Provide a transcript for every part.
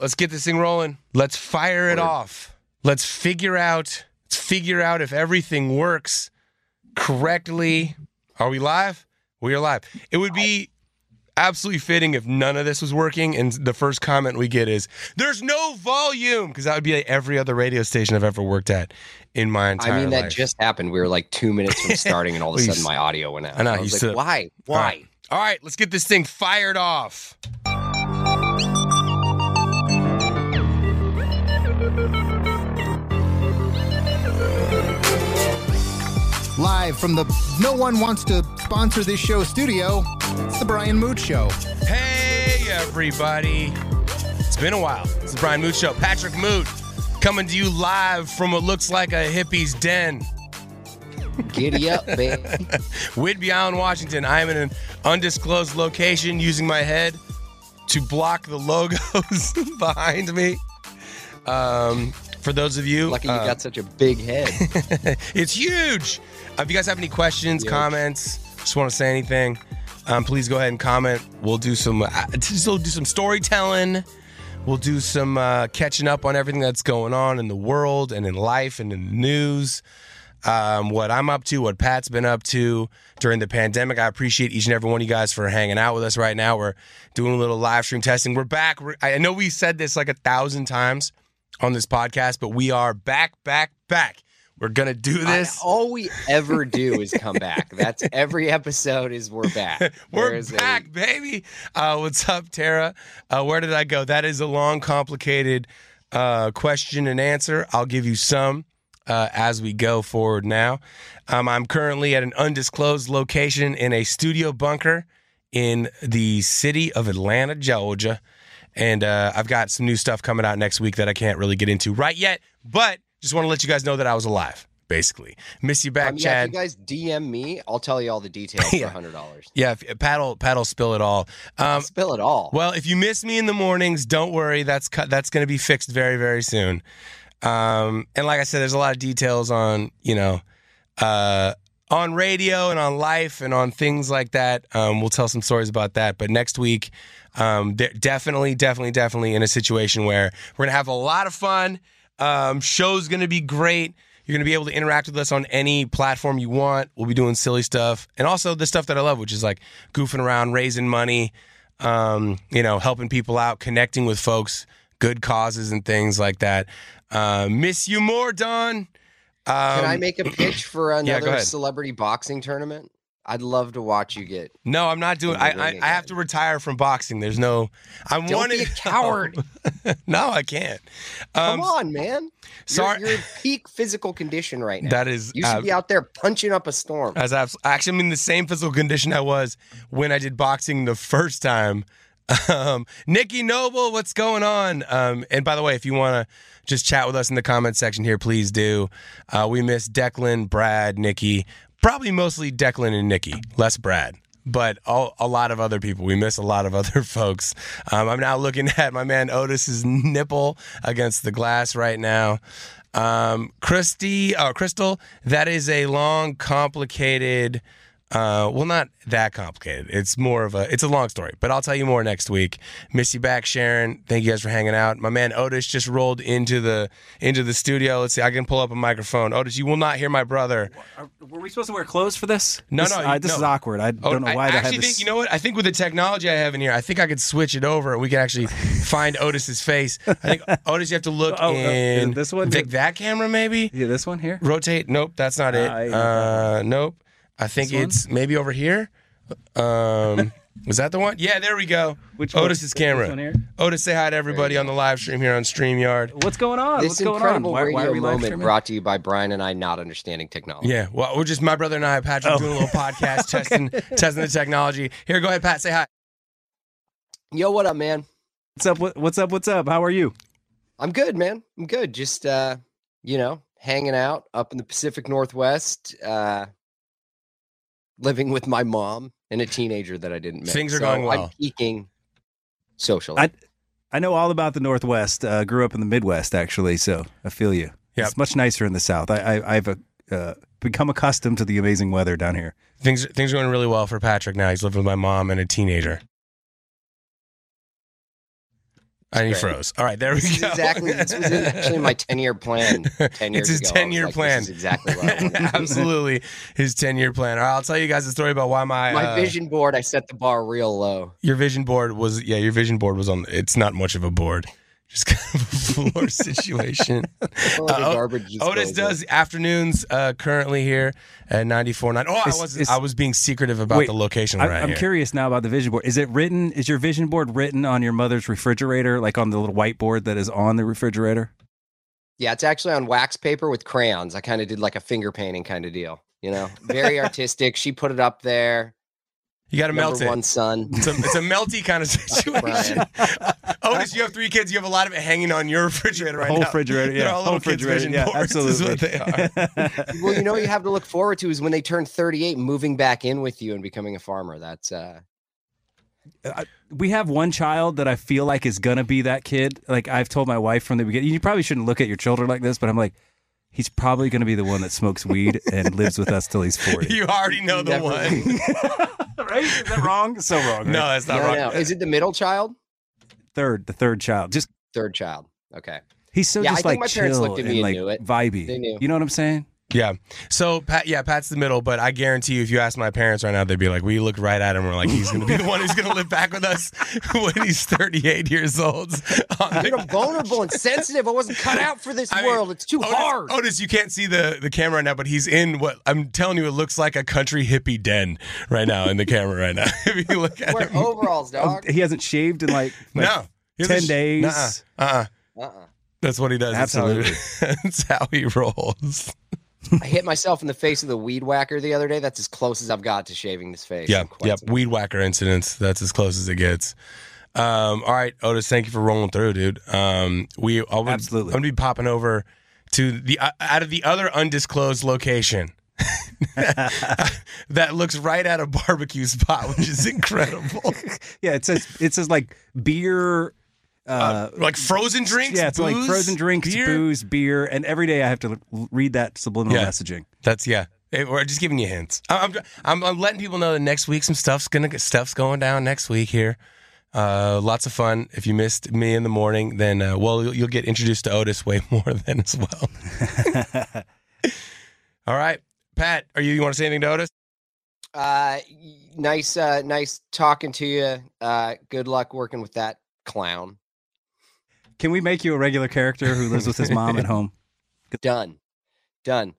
let's get this thing rolling. Let's fire it off. Let's figure out. Let's figure out if everything works correctly. Are we live? We are live. It would be absolutely fitting if none of this was working and the first comment we get is there's no volume because that would be like every other radio station I've ever worked at in my entire I mean, that life. just happened. We were like two minutes from starting, and all of a sudden, my audio went out. I know, I was like, why? Why? right. All right, let's get this thing fired off. Live from the No One Wants to Sponsor This Show studio, it's the Brian Moote Show. Hey, everybody. It's been a while. It's the Brian Moote Show. Patrick Moote coming to you live from what looks like a hippie's den. Giddy up, baby. Whidbey Island, Washington. I am in an undisclosed location using my head to block the logos behind me. Um, for those of you, Lucky you uh, got such a big head. it's huge. Uh, if you guys have any questions, Huge. comments, just want to say anything, um, please go ahead and comment. We'll do some, uh, just we'll do some storytelling. We'll do some uh, catching up on everything that's going on in the world and in life and in the news. Um, what I'm up to, what Pat's been up to during the pandemic. I appreciate each and every one of you guys for hanging out with us right now. We're doing a little live stream testing. We're back. We're, I know we said this like a thousand times on this podcast, but we are back, back, back. We're gonna do I- this. all we ever do is come back. That's every episode is we're back. We're is a- back, baby. Uh, what's up, Tara? Uh, where did I go? That is a long, complicated uh, question and answer. I'll give you some uh, as we go forward now. Um, I'm currently at an undisclosed location in a studio bunker in the city of Atlanta, Georgia. And uh, I've got some new stuff coming out next week that I can't really get into right yet, but just want to let you guys know that I was alive, basically. Miss you back, Um, yeah, Chad. if you guys DM me, I'll tell you all the details Yeah. for hundred dollars. Yeah, if, Pat'll Pat'll spill it all. Um, Spill it all. well, if you miss me in the mornings, don't worry. That's cut. That's going to be fixed very very soon. Um, and like I said, there's a lot of details on you know uh, on radio and on life and on things like that. Um, we'll tell some stories about that. But next week, um, de- definitely, definitely, definitely in a situation where we're gonna have a lot of fun. Um, show's gonna be great. You're gonna be able to interact with us on any platform you want. We'll be doing silly stuff and also the stuff that I love, which is like goofing around, raising money, um, you know, helping people out, connecting with folks, good causes and things like that. Uh, miss you more, Don. Um, Can I make a pitch for another ahead. celebrity boxing tournament? I'd love to watch you get. No, I'm not doing. I, I, I have to retire from boxing. There's no. I'm Don't be a coward. no, I can't. Come Um, on, man. sorry- You're, you're in peak physical condition right now. That is. You should uh, be out there punching up a storm. as I've actually I'm in the same physical condition I was when I did boxing the first time. Um, Nikki Noble, what's going on? Um, and by the way, if you want to just chat with us in the comment section here, please do. Uh, we miss Declan, Brad, Nikki, probably mostly Declan and Nikki, less Brad. But all, a lot of other people. We miss a lot of other folks. Um, I'm now looking at my man Otis's nipple against the glass right now. Um, Christy, uh, Crystal, that is a long, complicated. Uh, well, not that complicated. It's more of a. It's a long story, but I'll tell you more next week. Miss you back, Sharon. Thank you guys for hanging out. My man Otis just rolled into the into the studio. Let's see. I can pull up a microphone. Otis, you will not hear my brother. Are, were we supposed to wear clothes for this? No, this, no, uh, this no. is awkward. I Oh, don't know why I they actually think you know what? I think with the technology I have in here, I think I could switch it over we can actually find Otis's face. I think Otis, you have to look Oh, uh, in this one? Vic, that camera maybe. yeah, this one here. Rotate. Nope, that's not it. I- Uh, nope. I think This one? it's maybe over here. Um, was that the one? Yeah, there we go. Which one? Otis's This camera. one here? Otis, say hi to everybody on the live stream here on StreamYard. What's going on? This What's going on? incredible Why, why radio are we live moment streaming? brought to you by Brian and I not understanding technology. Yeah, well, we're just my brother and I, Patrick, Oh. doing a little podcast, testing testing the technology. Here, go ahead, Pat. Say hi. Yo, what up, man? What's up? What's up? What's up? How are you? I'm good, man. I'm good. Just uh, you know, hanging out up in the Pacific Northwest, uh living with my mom and a teenager that I didn't meet. Things are So going well. I'm peaking socially. I- I know all about the Northwest. Uh, grew up in the Midwest, actually, so I feel you. Yep. It's much nicer in the South. I, I, I've uh, uh, become accustomed to the amazing weather down here. Things things are going really well for Patrick now. He's living with my mom and a teenager. And he froze. All right, there we This go. exactly. This was actually my ten-year plan. Ten years his ago. 10-year like, plan. Exactly what I want to do. Absolutely, his ten-year plan. All right, I'll tell you guys a story about why my My uh, vision board. I set the bar real low. your vision board was yeah, your vision board was on. It's not much of a board, just kind of a floor situation. All the Uh, garbage just Otis goes in. does afternoons uh, currently here at 94.9. Oh, I was I was being secretive about Wait, the location I, right I'm here. curious now about the vision board. Is it written? Is your vision board written on your mother's refrigerator, like on the little whiteboard that is on the refrigerator? Yeah, it's actually on wax paper with crayons. I kind of did like a finger painting kind of deal. You know, very artistic. She put it up there. You got to melt Number it. one son. It's a, it's a melty kind of situation. Otis, you have three kids. You have a lot of it hanging on your refrigerator right whole now. refrigerator, They're yeah, all whole little kids' refrigerator, vision yeah, boards absolutely. Is what they are. Well, you know, what you have to look forward to is when they turn 38, moving back in with you and becoming a farmer. That's uh, we have one child that I feel like is gonna be that kid. Like I've told my wife from the beginning, you probably shouldn't look at your children like this, but I'm like, he's probably gonna be the one that smokes weed and lives with us till he's 40. You already know the Never one. Right? Is that wrong? So wrong. right? No, that's not no, wrong. no. Is it the middle child? third, the third child. Just Third child. Okay. he's so Yeah, I just think like my parents chill looked at and me and like knew it. vibey. They knew. You know what I'm saying? Yeah. So Pat, yeah, Pat's the middle, but I guarantee you, if you ask my parents right now, they'd be like, "We look right at him. We're like, he's going to be the one who's going to live back with us when he's 38 years old." Dude, I'm vulnerable and sensitive. I wasn't cut out for this I mean, world. It's too Otis, hard. Otis, you can't see the the camera right now, but he's in what I'm telling you. It looks like a country hippie den right now in the camera right now. if you look at Wear him, overalls, dog. Um, he hasn't shaved in like, like no, 10 sh- days. nuh-uh, uh-uh. Uh-uh. That's what he does. That's how he- Absolutely. That's how he rolls. I hit myself in the face with a weed whacker the other day. That's as close as I've got to shaving this face. Yeah, in quite yeah. Weed whacker incidents. That's as close as it gets. Um, all right, Otis. Thank you for rolling through, dude. Um, we I'm gonna, Absolutely. I'm gonna be popping over to the uh, out of the other undisclosed location. that looks right at a barbecue spot, which is incredible. yeah, it says it says like beer. Uh, like frozen drinks. yeah, it's like frozen drinks, beer. booze, beer, and every day I have to l- read that subliminal Yeah. messaging. That's yeah. Hey, we're just giving you hints. I- I'm, I'm I'm letting people know that next week some stuff's gonna stuff's going down next week here. Uh, lots of fun. If you missed me in the morning, then uh, well you'll, you'll get introduced to Otis way more then as well. All right, Pat, are you you want to say anything to Otis? Uh, nice, uh, nice talking to you. Uh, good luck working with that clown. Can we make you a regular character who lives with his mom at home? Done, done.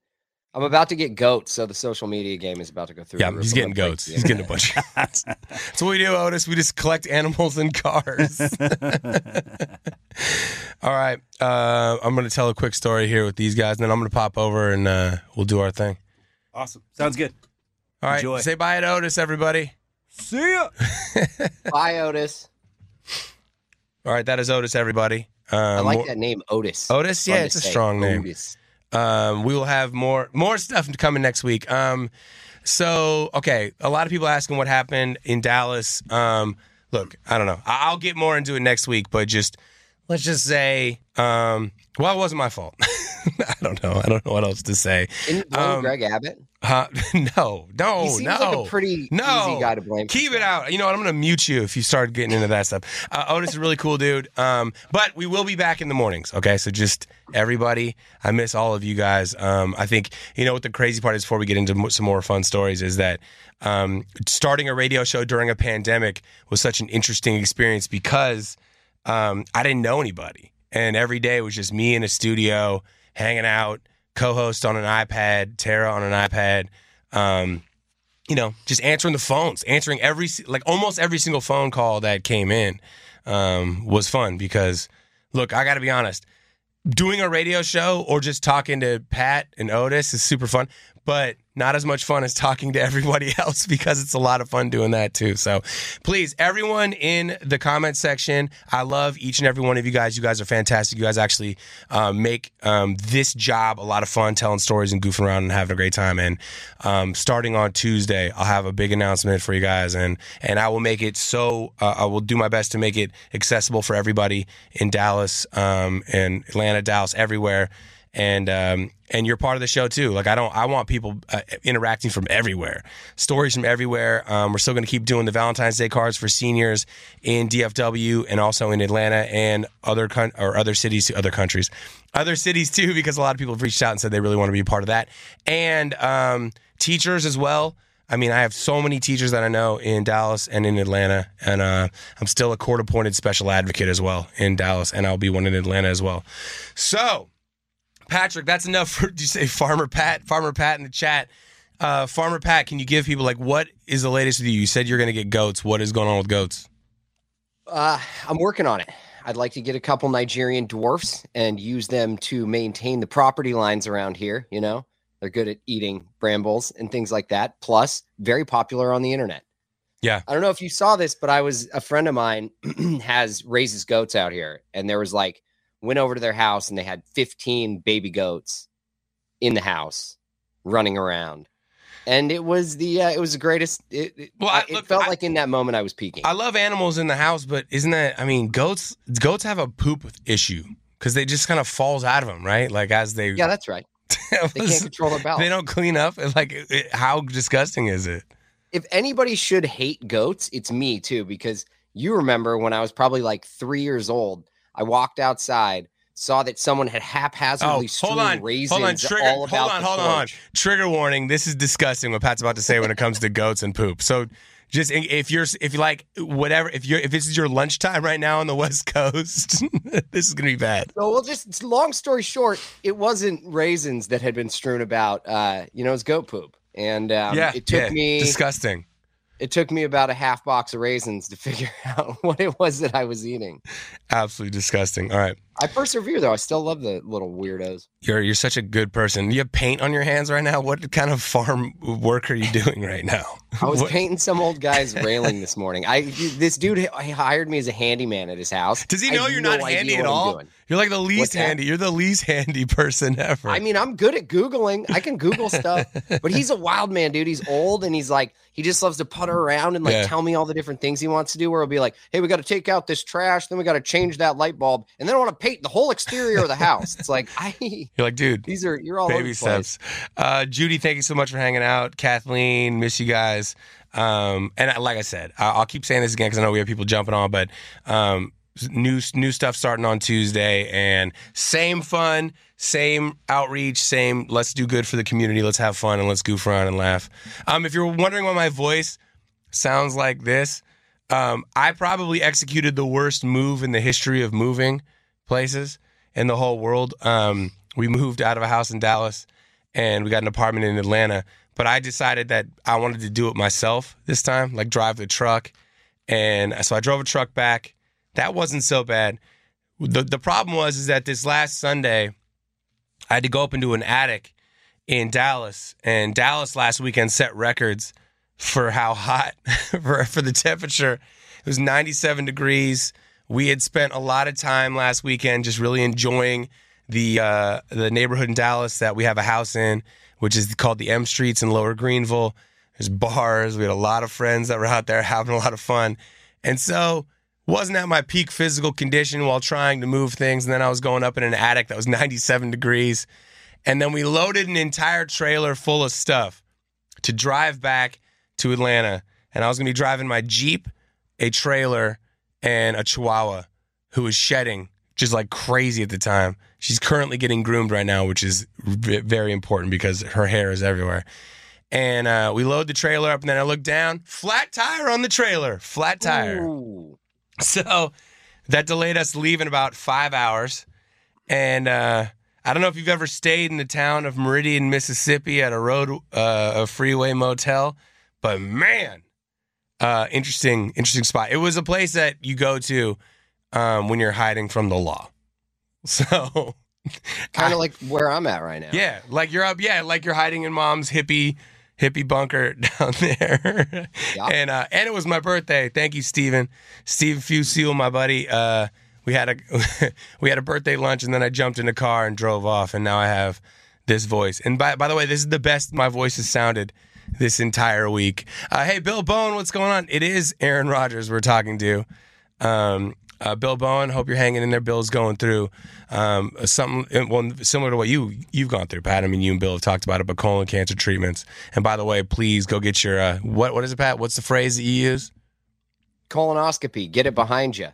I'm about to get goats, so the social media game is about to go through. Yeah, he's getting goats. He's getting a bunch of goats. That's what we do, Otis. We just collect animals and cars. All right. Uh, I'm going to tell a quick story here with these guys, and then I'm going to pop over and uh, we'll do our thing. Awesome. Sounds good. All right. Enjoy. Say bye to Otis, everybody. See ya. Bye, Otis. All right. That is Otis, everybody. Um, I like that name, Otis. Otis? Yeah, it's a say, strong name. Otis. Um, we will have more more stuff coming next week. Um, so okay, a lot of people asking what happened in Dallas. Um, look, I don't know. I- I'll get more into it next week, but just let's just say, um, well, it wasn't my fault. I don't know. I don't know what else to say. Didn't Um, Greg Abbott? Huh? no, no, he seems no. like a pretty no. easy guy to blame. Keep it out. You know what? I'm going to mute you if you start getting into that stuff. Uh, Otis is a really cool dude. Um, but we will be back in the mornings. Okay. So just everybody, I miss all of you guys. Um, I think, you know what the crazy part is before we get into some more fun stories is that um, starting a radio show during a pandemic was such an interesting experience because um, I didn't know anybody. And every day was just me in a studio hanging out, co host on an iPad, Tara on an iPad. Um, you know, just answering the phones, answering every like almost every single phone call that came in um, was fun because look, I got to be honest, doing a radio show or just talking to Pat and Otis is super fun, but not as much fun as talking to everybody else because it's a lot of fun doing that too. So please, everyone in the comment section, I love each and every one of you guys. You guys are fantastic. You guys actually um, make um, this job a lot of fun, telling stories and goofing around and having a great time. And um, starting on Tuesday, I'll have a big announcement for you guys, and and I will make it so uh, I will do my best to make it accessible for everybody in Dallas um, and Atlanta, Dallas, everywhere and um, and you're part of the show too. Like I don't, I want people uh, interacting from everywhere, stories from everywhere. Um, we're still going to keep doing the Valentine's Day cards for seniors in DFW and also in Atlanta and other con- or other cities, to other countries, other cities too, because a lot of people have reached out and said they really want to be a part of that, and um, teachers as well. I mean, I have so many teachers that I know in Dallas and in Atlanta, and uh, I'm still a court appointed special advocate as well in Dallas, and I'll be one in Atlanta as well. So, Patrick, that's enough for you say Farmer Pat, Farmer Pat in the chat. Uh, Farmer Pat, can you give people like what is the latest with you? You said you're going to get goats. What is going on with goats? Uh, I'm working on it. I'd like to get a couple Nigerian dwarfs and use them to maintain the property lines around here. You know, they're good at eating brambles and things like that. Plus, very popular on the internet. Yeah. I don't know if you saw this, but I was a friend of mine has raises goats out here, and there was like went over to their house and they had 15 baby goats in the house running around. And it was the uh, it was the greatest. It, it, Well, I- it look, felt I- like in that moment I was peaking. I love animals in the house, but isn't that? I mean, goats goats have a poop issue because they just kind of falls out of them, right? Like as they yeah, that's right. They can't control their bowels. they don't clean up. Like, it, how disgusting is it? if anybody should hate goats, it's me too, because you remember when I was probably like three years old, I walked outside, saw that someone had haphazardly Oh, strewn on, raisins hold on, trigger, all hold about on, the hold on, hold on. Trigger warning. This is disgusting. What Pat's about to say when it comes to goats and poop. So, just if you're if you like whatever if you're if this is your lunchtime right now on the West Coast, this is gonna be bad. So, well, just long story short, it wasn't raisins that had been strewn about. Uh, you know, it was goat poop, and um, yeah, it took yeah, me disgusting. It took me about a half box of raisins to figure out what it was that I was eating. Absolutely disgusting. All right, I persevere though. I still love the little weirdos. you're you're such a good person. You have paint on your hands right now. What kind of farm work are you doing right now? I was What- painting some old guy's railing this morning. I this dude hired me as a handyman at his house. Does he know you're no not handy at all? You're like the least What's that? handy. You're the least handy person ever. I mean, I'm good at googling. I can Google stuff, but he's a wild man, dude. He's old and he's like he just loves to putter around and like Yeah. tell me all the different things he wants to do. Where he'll be like, "Hey, we got to take out this trash, then we got to change that light bulb, and then I want to paint the whole exterior of the house." It's like I you're like, dude. these are you're all baby steps. Uh, Judy, thank you so much for hanging out. Kathleen, miss you guys. Um, and I- like I said, I- I'll keep saying this again because I know we have people jumping on, but um, new new stuff starting on Tuesday, and same fun, same outreach, same let's do good for the community, let's have fun, and let's goof around and laugh. Um, if you're wondering why my voice sounds like this, um, I probably executed the worst move in the history of moving places in the whole world. Um, we moved out of a house in Dallas and we got an apartment in Atlanta. But I decided that I wanted to do it myself this time, like drive the truck. And so I drove a truck back. That wasn't so bad. The the problem was is that this last Sunday, I had to go up into an attic in Dallas, and Dallas last weekend set records for how hot for for the temperature. It was 97 degrees. We had spent a lot of time last weekend just really enjoying the uh, the neighborhood in Dallas that we have a house in, which is called the M Streets in Lower Greenville. There's bars. We had a lot of friends that were out there having a lot of fun, and so wasn't at my peak physical condition while trying to move things. And then I was going up in an attic that was 97 degrees, and then we loaded an entire trailer full of stuff to drive back to Atlanta. And I was going to be driving my Jeep, a trailer, and a Chihuahua who was shedding just like crazy at the time. She's currently getting groomed right now, which is very important because her hair is everywhere. And uh, we load the trailer up, and then I look down, flat tire on the trailer, flat tire. Ooh. So that delayed us leaving about five hours. And uh, I don't know if you've ever stayed in the town of Meridian, Mississippi at a road, uh, a freeway motel, but man, uh, interesting, interesting spot. It was a place that you go to um, when you're hiding from the law. So, Kind of like where I'm at right now. yeah, like you're up, yeah, like you're hiding in mom's hippie hippie bunker down there. And uh, and it was my birthday. Thank you, Steven. Steven Fusil, my buddy. Uh, we had a we had a birthday lunch, and then I jumped in the car and drove off, and now I have this voice. And by by the way, this is the best my voice has sounded this entire week. Uh, hey, Bill Bowen, what's going on? It is Aaron Rodgers we're talking to. Um, Uh, Bill Bowen, hope you're hanging in there. Bill's going through um, something well similar to what you you've gone through, Pat. I mean, you and Bill have talked about it, but colon cancer treatments. And by the way, please go get your uh, what what is it, Pat? What's the phrase that you use? Colonoscopy, get it behind you.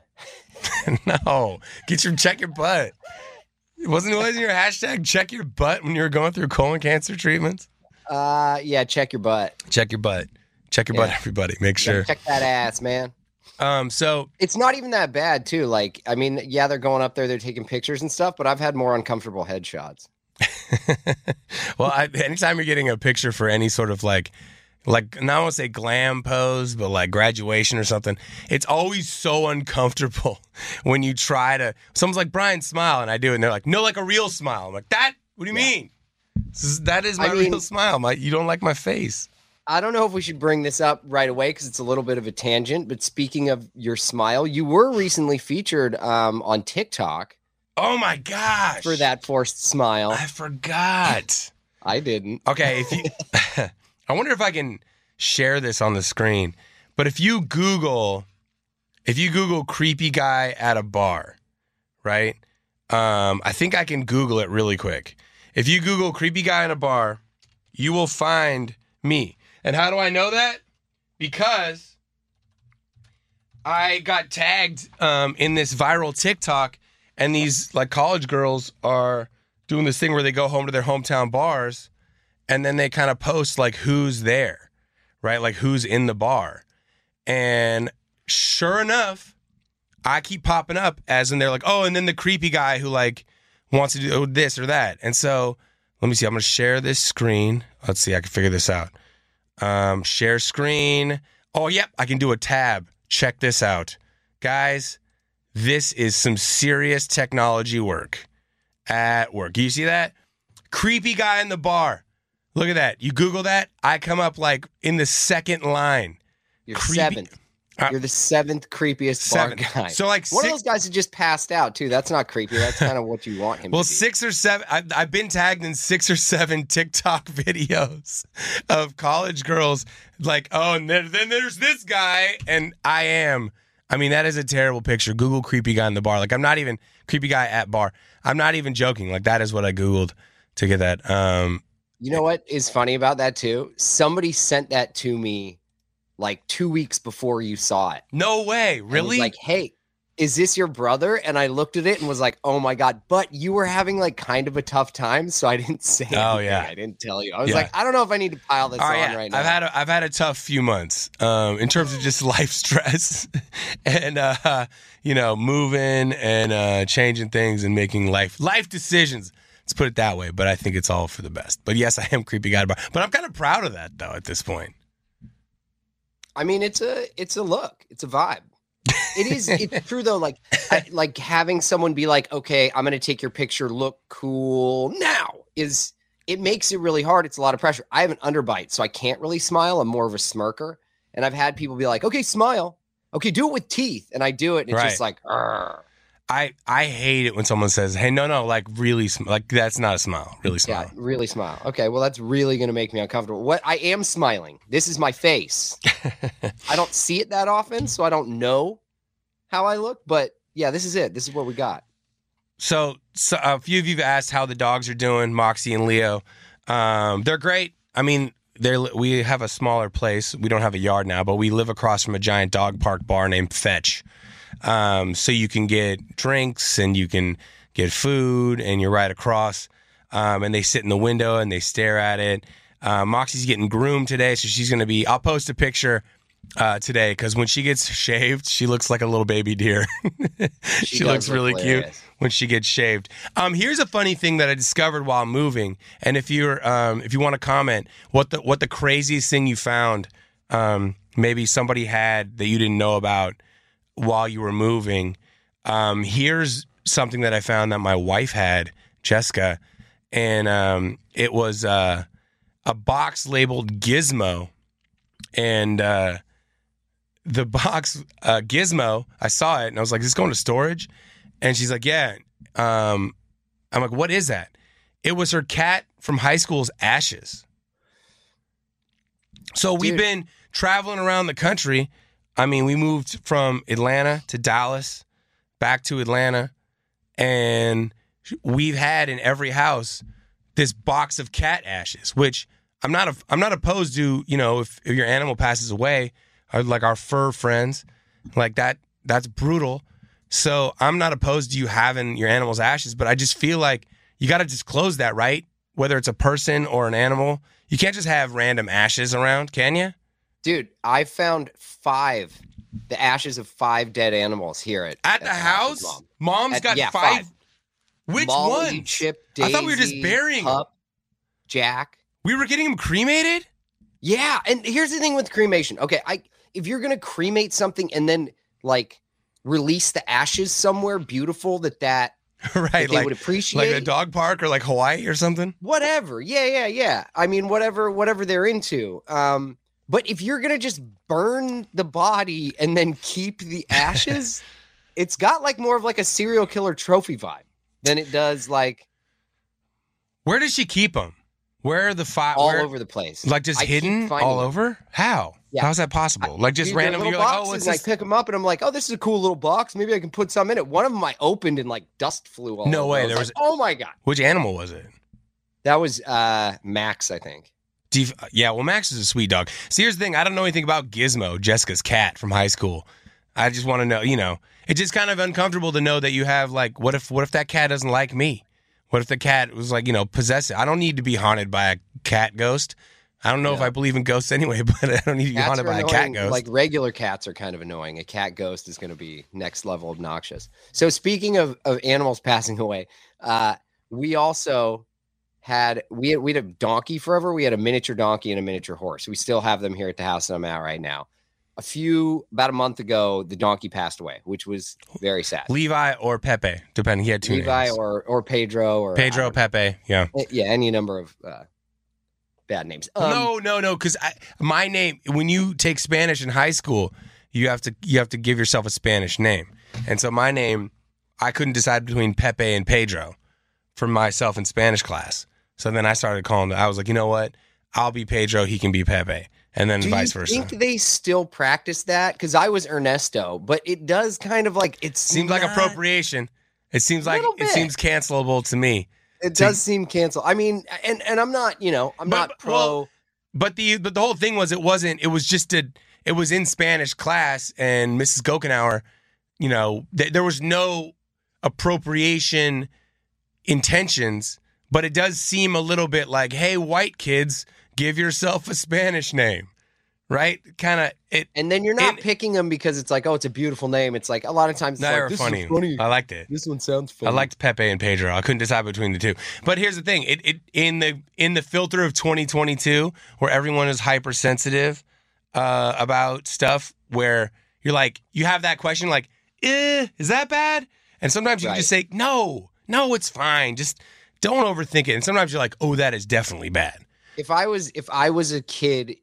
no, get your check your butt. Wasn't it wasn't your hashtag check your butt when you were going through colon cancer treatments? Uh, yeah, check your butt. Check your butt. Check your Yeah. butt, everybody. Make Yeah, sure. check that ass, man. Um, so It's not even that bad, too. Like, I mean, yeah, they're going up there, they're taking pictures and stuff, but I've had more uncomfortable headshots. well, I, anytime you're getting a picture for any sort of like, like not want to say glam pose, but like graduation or something, it's always so uncomfortable when you try to. Someone's like Brian, smile, and I do, it, and they're like, no, like a real smile. I'm like, that? What do you mean? Is, that is my I mean- real smile. My, you don't like my face. I don't know if we should bring this up right away because it's a little bit of a tangent. But speaking of your smile, you were recently featured um, on TikTok Oh my gosh! for that forced smile. I forgot. I didn't. Okay, if you, I wonder if I can share this on the screen. But if you Google, if you Google creepy guy at a bar, right? Um, I think I can Google it really quick. If you Google creepy guy in a bar, you will find me. And how do I know that? Because I got tagged um, in this viral TikTok, and these like college girls are doing this thing where they go home to their hometown bars, and then they kind of post like who's there, right? Like who's in the bar, and sure enough, I keep popping up as in they're like, oh, and then the creepy guy who like wants to do this or that, and so let me see. I'm gonna share this screen. Let's see. I can figure this out. Um, share screen. Oh, yep. I can do a tab. Check this out. Guys, this is some serious technology work at work. You see that? Creepy guy in the bar. Look at that. You Google that, I come up like in the second line. You're Creepy- seventh. Uh, You're the seventh creepiest Seven. bar guy. So like One of those guys that just passed out too. That's not creepy. That's kind of what you want him Well, to be. six or seven. I've, I've been tagged in six or seven TikTok videos of college girls like, oh, and then, then there's this guy, and I am. I mean, that is a terrible picture. Google creepy guy in the bar. Like, I'm not even creepy guy at bar. I'm not even joking. Like, that is what I googled to get that. Um, You know what is funny about that too? Somebody sent that to me like two weeks before you saw it. no way, really? Like, hey, is this your brother? And I looked at it and was like, oh my god! But you were having like kind of a tough time, so I didn't say. Oh, anything. yeah. I didn't tell you. I was Yeah. like, I don't know if I need to pile this All on right, right now. I've had a, I've had a tough few months um, in terms of just life stress and uh, you know moving and uh, changing things and making life life decisions. Let's put it that way. But I think it's all for the best. But yes, I am creepy guy. But I'm kind of proud of that though at this point. I mean, it's a it's a look, it's a vibe. It is. It's true though. Like, I, like having someone be like, "Okay, I'm going to take your picture. Look cool now." Is it makes it really hard. It's a lot of pressure. I have an underbite, so I can't really smile. I'm more of a smirker, and I've had people be like, "Okay, smile. Okay, do it with teeth," and I do it, and it's just like, "Arr." I I hate it when someone says, "Hey, no, no, like really, sm- like that's not a smile. Really smile." yeah, really smile. Okay, well, that's really going to make me uncomfortable. What I am smiling. This is my face. I don't see it that often, so I don't know how I look. But yeah, this is it. This is what we got. So, so a few of you have asked how the dogs are doing, Moxie and Leo. Um, they're great. I mean, they're we have a smaller place. We don't have a yard now, but we live across from a giant dog park bar named Fetch. Um, so you can get drinks and you can get food, and you're right across. Um, and they sit in the window and they stare at it. Uh, Moxie's getting groomed today, so she's going to be. I'll post a picture uh, today because when she gets shaved, she looks like a little baby deer. she does looks look really cute when she gets shaved. Um, here's a funny thing that I discovered while moving, and if you're um, if you want to comment, what the what the craziest thing you found, um, maybe somebody had that you didn't know about while you were moving. Um, here's something that I found that my wife had, Jessica, and um, it was uh, a box labeled Gizmo, and uh, the box uh, Gizmo. I saw it and I was like, "Is this going to storage?" And she's like, "Yeah." Um, I'm like, "What is that?" It was her cat from high school's ashes. So we've been traveling around the country. I mean, we moved from Atlanta to Dallas back to Atlanta, and we've had in every house this box of cat ashes, which I'm not a, I'm not opposed to. You know, if, if your animal passes away, uh, like our fur friends, like that, that's brutal. So I'm not opposed to you having your animal's ashes, but I just feel like you got to disclose that, right? Whether it's a person or an animal, you can't just have random ashes around, can you? Dude, I found five, the ashes of five dead animals here at At the house, Mom. mom's At- got yeah, five. five. Which Molly, one? Chip, I thought we were just Daisy, burying. Pup, Jack. We were getting them cremated. Yeah, and here's the thing with cremation. Okay, I if you're gonna cremate something and then like release the ashes somewhere beautiful that that, that right, they like would appreciate. like a dog park or like Hawaii or something. whatever. Yeah, yeah, yeah. I mean, whatever, whatever they're into. Um, but if you're gonna just burn the body and then keep the ashes, it's got like more of like a serial killer trophy vibe than it does like Where does she keep them? Where are the five? all where, over the place. Like just I hidden all them. over? How? Yeah. How's that possible? like just Dude, randomly, you're like, oh, boxes, and I pick them up and I'm like, oh, this is a cool little box. Maybe I can put some in it. One of them I opened and like dust flew all No over. way, was there like, was- oh my god, Which animal was it? that was uh Max, I think. Yeah, well, Max is a sweet dog. See, here's the thing: I don't know anything about Gizmo, Jessica's cat from high school. I just want to know, you know, it's just kind of uncomfortable to know that you have like, what if, what if that cat doesn't like me? What if the cat was like, you know, possessive? I don't need to be haunted by a cat ghost. I don't know if I believe in ghosts anyway, but I don't need to be Cats haunted by a cat ghost. Like regular cats are kind of annoying. A cat ghost is going to be next level obnoxious. So speaking of, of animals passing away, uh, we also had we had, we had a donkey forever. We had a miniature donkey and a miniature horse. We still have them here at the house that I'm at right now. A few about a month ago, the donkey passed away, which was very sad. Levi or Pepe, depending. He had two Levi names. or or Pedro or Pedro. Pepe. Yeah. Eh, yeah, any number of uh, bad names. Um, no, no, no. Because my name, when you take Spanish in high school, you have to you have to give yourself a Spanish name, and so my name, I couldn't decide between Pepe and Pedro for myself in Spanish class. So then I started calling. I was like, you know what? I'll be Pedro. He can be Pepe, and then Do vice you versa. think they still practice that? Because I was Ernesto, but it does kind of like it Seems like appropriation. It seems like it seems cancelable to me. It to- does seem cancel. I mean, and and I'm not, you know, I'm But- not pro. well, But the but the whole thing was it wasn't. It was just a. It was in Spanish class, and Mrs. Gokenauer, you know, th- there was no appropriation intentions, but it does seem a little bit like, hey, white kids, give yourself a Spanish name, right? Kind of it. and then you're not and- picking them because it's like, oh, it's a beautiful name. It's like a lot of times it's like, this funny. is funny. I liked it. This one sounds funny. I liked Pepe and Pedro. I couldn't decide between the two. But here's the thing: it, it in the in the filter of 2022, where everyone is hypersensitive uh, about stuff, where you're like, you have that question, like, eh, is that bad? And sometimes you can just say, no, no, it's fine. Just don't overthink it. And sometimes you're like, oh, that is definitely bad. if I was if I was a kid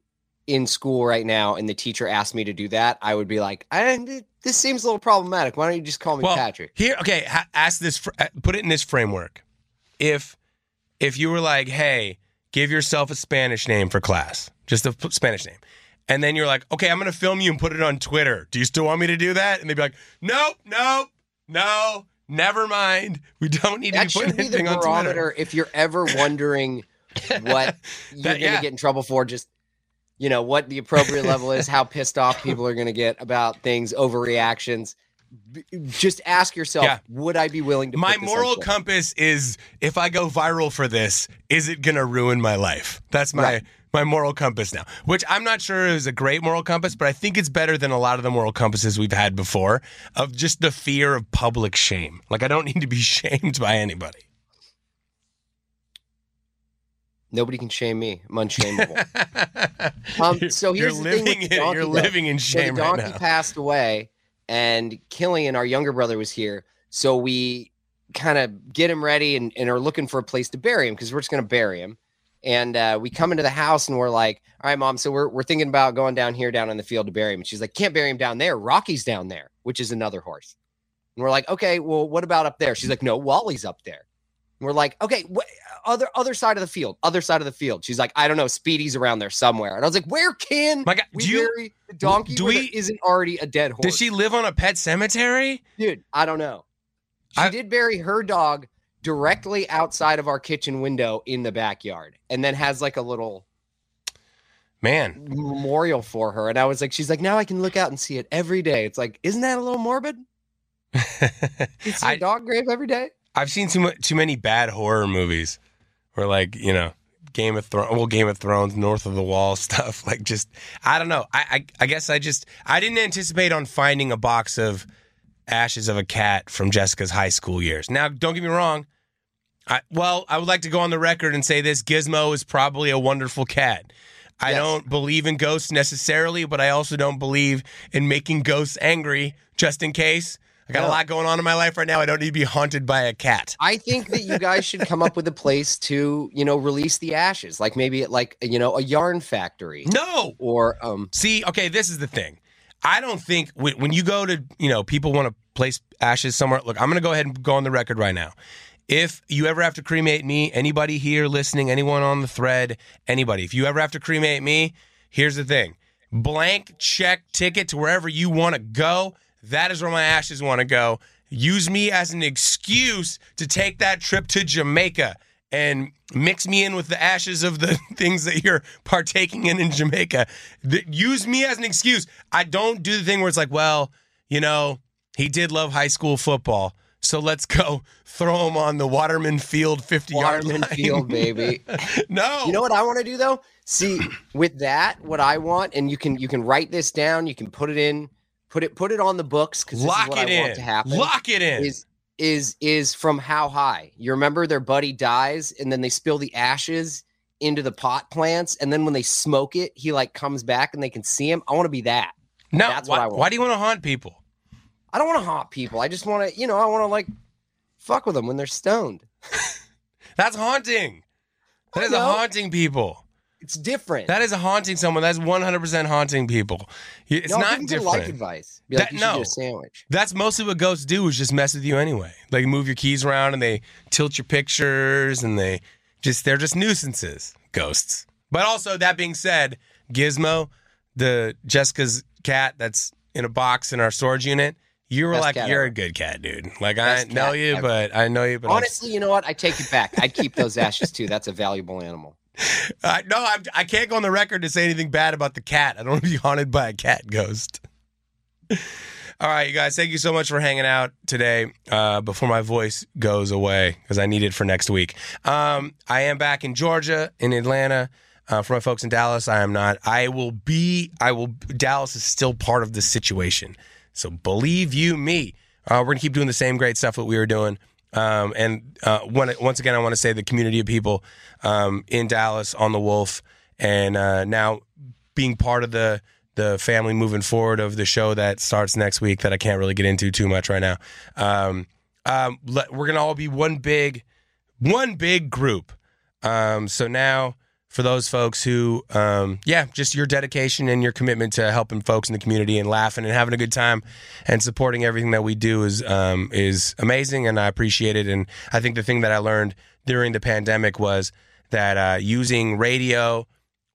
in school right now and the teacher asked me to do that, I would be like, I, this seems a little problematic. Why don't you just call me Well, Patrick? Here, okay, ha- ask this. uh, Put it in this framework. If if you were like, hey, give yourself a Spanish name for class, just a Spanish name, and then you're like, okay, I'm gonna film you and put it on Twitter. Do you still want me to do that? And they'd be like, nope, nope, no, never mind. We don't need That to be should putting be the anything on Twitter. barometer if you're ever wondering what you're That- going to yeah. get in trouble for. Just you know what the appropriate level is, how pissed off people are going to get about things, overreactions. Just ask yourself: Yeah. Would I be willing to? My put this moral compass is if I go viral for this, is it gonna ruin my life? That's my Right. My moral compass now. Which I'm not sure is a great moral compass, but I think it's better than a lot of the moral compasses we've had before of just the fear of public shame. Like I don't need to be shamed by anybody. Nobody can shame me. I'm unshameable. Um, so here's you're the thing living the in donkey, you're though. living in So the shame right donkey now. passed away, and Killian, our younger brother, was here. So we kind of get him ready and, and are looking for a place to bury him because we're just going to bury him. And uh, we come into the house and we're like, "All right, mom. So we're we're thinking about going down here, down in the field to bury him." And she's like, "Can't bury him down there. Rocky's down there, which is another horse." And we're like, "Okay, well, what about up there?" She's like, "No, Wally's up there." And we're like, "Okay, wh- other other side of the field, other side of the field. She's like, I don't know, Speedy's around there somewhere. And I was like, where can My God, we do you- bury the donkey do we- isn't already a dead horse? Does she live on a pet cemetery? Dude, I don't know. She I- did bury her dog directly outside of our kitchen window in the backyard, and then has like a little Man, memorial for her. And I was like, she's like, now I can look out and see it every day. It's like, isn't that a little morbid? You see I- a dog grave every day? I've seen too much, too many bad horror movies, where like you know Game of Thrones, well Game of Thrones, North of the Wall stuff. Like just I don't know. I, I I guess I just I didn't anticipate on finding a box of ashes of a cat from Jessica's high school years. Now, don't get me wrong. I, well, I would like to go on the record and say this: Gizmo is probably a wonderful cat. I Yes. don't believe in ghosts necessarily, but I also don't believe in making ghosts angry just in case. I got a lot going on in my life right now. I don't need to be haunted by a cat. I think that you guys should come up with a place to, you know, release the ashes, like maybe at like you know a yarn factory No. or um. See, okay, this is the thing. I don't think when you go to, you know, people want to place ashes somewhere. Look, I'm going to go ahead and go on the record right now. If you ever have to cremate me, anybody here listening, anyone on the thread, anybody, if you ever have to cremate me, here's the thing blank check ticket to wherever you want to go. That is where my ashes want to go. Use me as an excuse to take that trip to Jamaica and mix me in with the ashes of the things that you're partaking in in Jamaica. Use me as an excuse. I don't do the thing where it's like, well, you know, he did love high school football. So let's go throw him on the Waterman Field 50 yard line. Waterman Field, baby. no. You know what I want to do though? See, with that, what I want, and you can you can write this down. You can put it in, put it put it on the books because this Lock it I in. want to happen. Lock it in. is is is from how high? You remember their buddy dies, and then they spill the ashes into the pot plants, and then when they smoke it, he like comes back and they can see him. I want to be that. no, that's why, what I want. why do you want to haunt people? I don't want to haunt people. I just want to, you know, I want to like fuck with them when they're stoned. That's haunting. That is a haunting people. It's different. That is a haunting someone. That's 100% haunting people. It's No, not give them good life different. advice. Be like, That- no. sandwich. That's mostly what ghosts do is just mess with you anyway. Like move your keys around and they tilt your pictures and they just they're just nuisances, ghosts. But also that being said, Gizmo, the Jessica's cat that's in a box in our storage unit, you were Best like cat you're ever. a good cat, dude. Like Best I know you, ever. but I know you, but I'm- Honestly, you know what? I take it back. I'd keep those ashes too. That's a valuable animal. I no, I, I can't go on the record to say anything bad about the cat. I don't want to be haunted by a cat ghost. All right, you guys, thank you so much for hanging out today. Uh, before my voice goes away, because I need it for next week. Um, I am back in Georgia, in Atlanta. Uh, for my folks in Dallas, I am not. I will be. I will. Dallas is still part of the situation. So believe you me, uh, we're gonna keep doing the same great stuff that we were doing. Um, and uh, once again, I want to say the community of people um, in Dallas on the Wolf, and uh, now being part of the the family moving forward of the show that starts next week that I can't really get into too much right now. Um, um, let, we're gonna all be one big, one big group. Um, so now for those folks who, um, yeah, just your dedication and your commitment to helping folks in the community and laughing and having a good time and supporting everything that we do is um, is amazing, and I appreciate it. And I think the thing that I learned during the pandemic was that uh, using radio,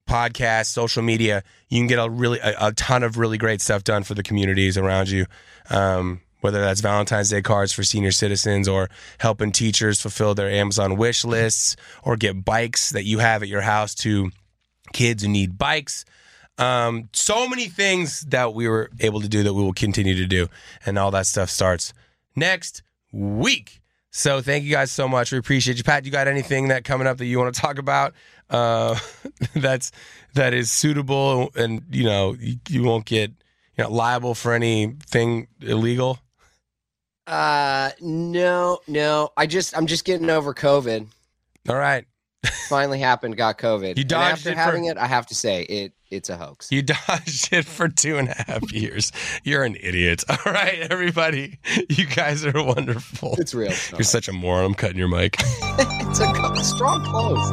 podcasts, social media, you can get a really a, a ton of really great stuff done for the communities around you. Um, whether that's Valentine's Day cards for senior citizens or helping teachers fulfill their Amazon wish lists or get bikes that you have at your house to kids who need bikes. Um, so many things that we were able to do that we will continue to do. And all that stuff starts next week. So thank you guys so much. We appreciate you. Pat, you got anything that coming up that you want to talk about? Uh, that's that is suitable and you know you, you won't get you know liable for anything illegal. Uh, no, no. I just, I'm just getting over COVID. All right. Finally happened. Got COVID. You And dodged after it for- having it, I have to say it. It's a hoax. You dodged it for two and a half years. You're an idiot. All right, everybody. You guys are wonderful. It's real. You're such a moron. I'm cutting your mic. it's a strong close.